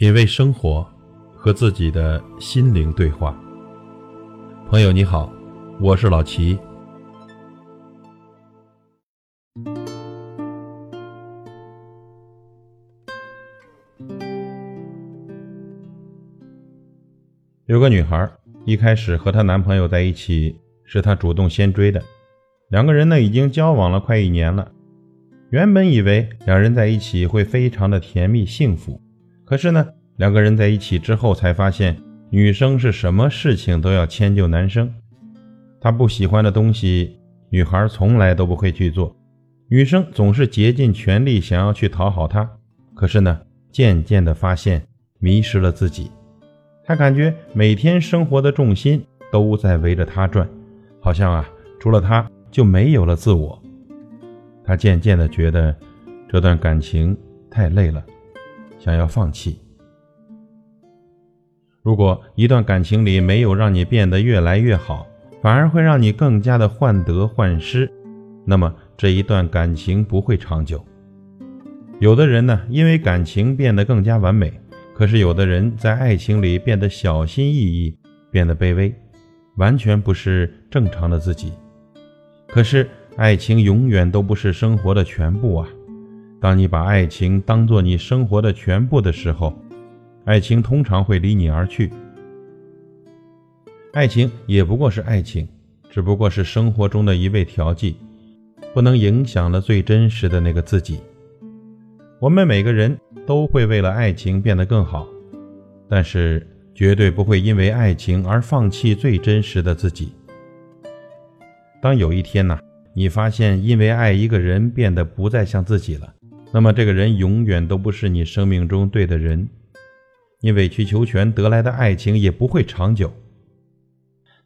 品味生活，和自己的心灵对话。朋友你好，我是老齐。有个女孩，一开始和她男朋友在一起，是她主动先追的。两个人呢，已经交往了快一年了。原本以为两人在一起会非常的甜蜜幸福。可是呢，两个人在一起之后才发现，女生是什么事情都要迁就男生。他不喜欢的东西，女孩从来都不会去做，女生总是竭尽全力想要去讨好他。可是呢，渐渐的发现迷失了自己。他感觉每天生活的重心都在围着他转，好像啊，除了他就没有了自我。他渐渐的觉得这段感情太累了。想要放弃。如果一段感情里没有让你变得越来越好，反而会让你更加的患得患失，那么这一段感情不会长久。有的人呢，因为感情变得更加完美，可是有的人在爱情里变得小心翼翼，变得卑微，完全不是正常的自己。可是爱情永远都不是生活的全部啊。当你把爱情当做你生活的全部的时候，爱情通常会离你而去。爱情也不过是爱情，只不过是生活中的一味调剂，不能影响了最真实的那个自己。我们每个人都会为了爱情变得更好，但是绝对不会因为爱情而放弃最真实的自己。当有一天呢，你发现因为爱一个人变得不再像自己了。那么，这个人永远都不是你生命中对的人。你委曲求全得来的爱情也不会长久。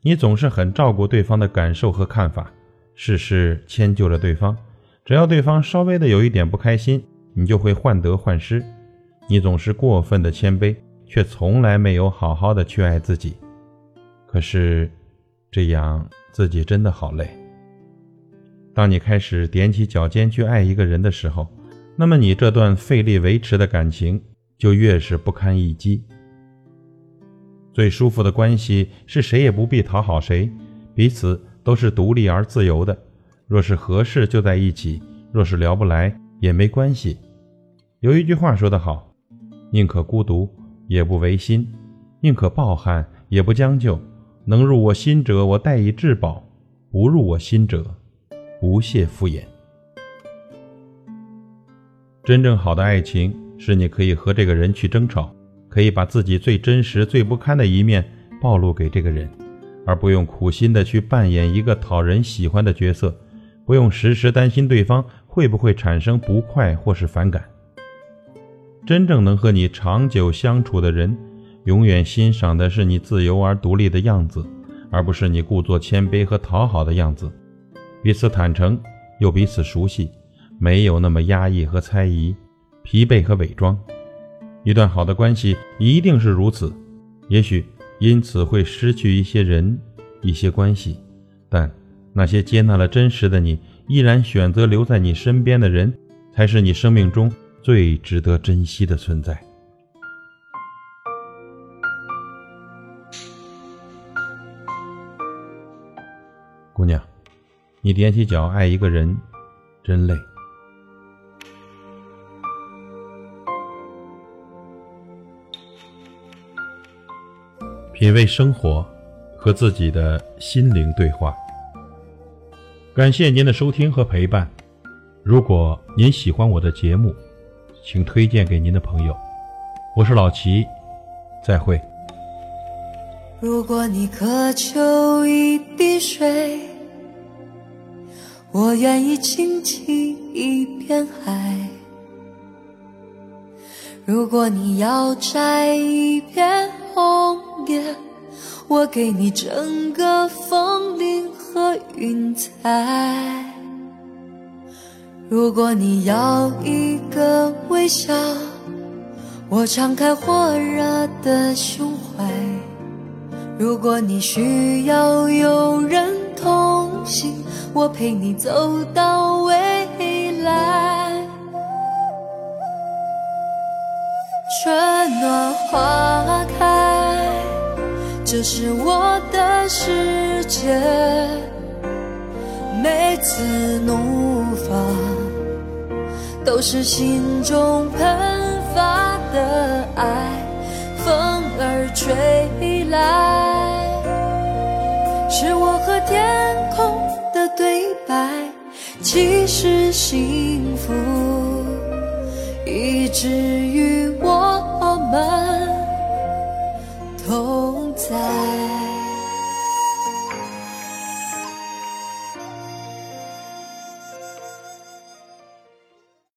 你总是很照顾对方的感受和看法，事事迁就着对方。只要对方稍微的有一点不开心，你就会患得患失。你总是过分的谦卑，却从来没有好好的去爱自己。可是，这样自己真的好累。当你开始踮起脚尖去爱一个人的时候，那么你这段费力维持的感情就越是不堪一击。最舒服的关系是谁也不必讨好谁，彼此都是独立而自由的。若是合适就在一起，若是聊不来也没关系。有一句话说得好：宁可孤独也不违心，宁可抱憾也不将就。能入我心者，我待以至宝；不入我心者，不屑敷衍。真正好的爱情是你可以和这个人去争吵，可以把自己最真实、最不堪的一面暴露给这个人，而不用苦心的去扮演一个讨人喜欢的角色，不用时时担心对方会不会产生不快或是反感。真正能和你长久相处的人，永远欣赏的是你自由而独立的样子，而不是你故作谦卑和讨好的样子。彼此坦诚，又彼此熟悉。没有那么压抑和猜疑，疲惫和伪装。一段好的关系一定是如此。也许因此会失去一些人、一些关系，但那些接纳了真实的你，依然选择留在你身边的人，才是你生命中最值得珍惜的存在。姑娘，你踮起脚爱一个人，真累。品味生活，和自己的心灵对话。感谢您的收听和陪伴。如果您喜欢我的节目，请推荐给您的朋友。我是老齐，再会。如果你渴求一滴水，我愿意倾起一片海；如果你要摘一片红。我给你整个风铃和云彩。如果你要一个微笑，我敞开火热的胸怀。如果你需要有人同行，我陪你走到未来。春暖花开，这是我的世界。每次怒放，都是心中喷发的爱，风儿吹来，是我和天空的对白。其实幸福，一直与我们同在。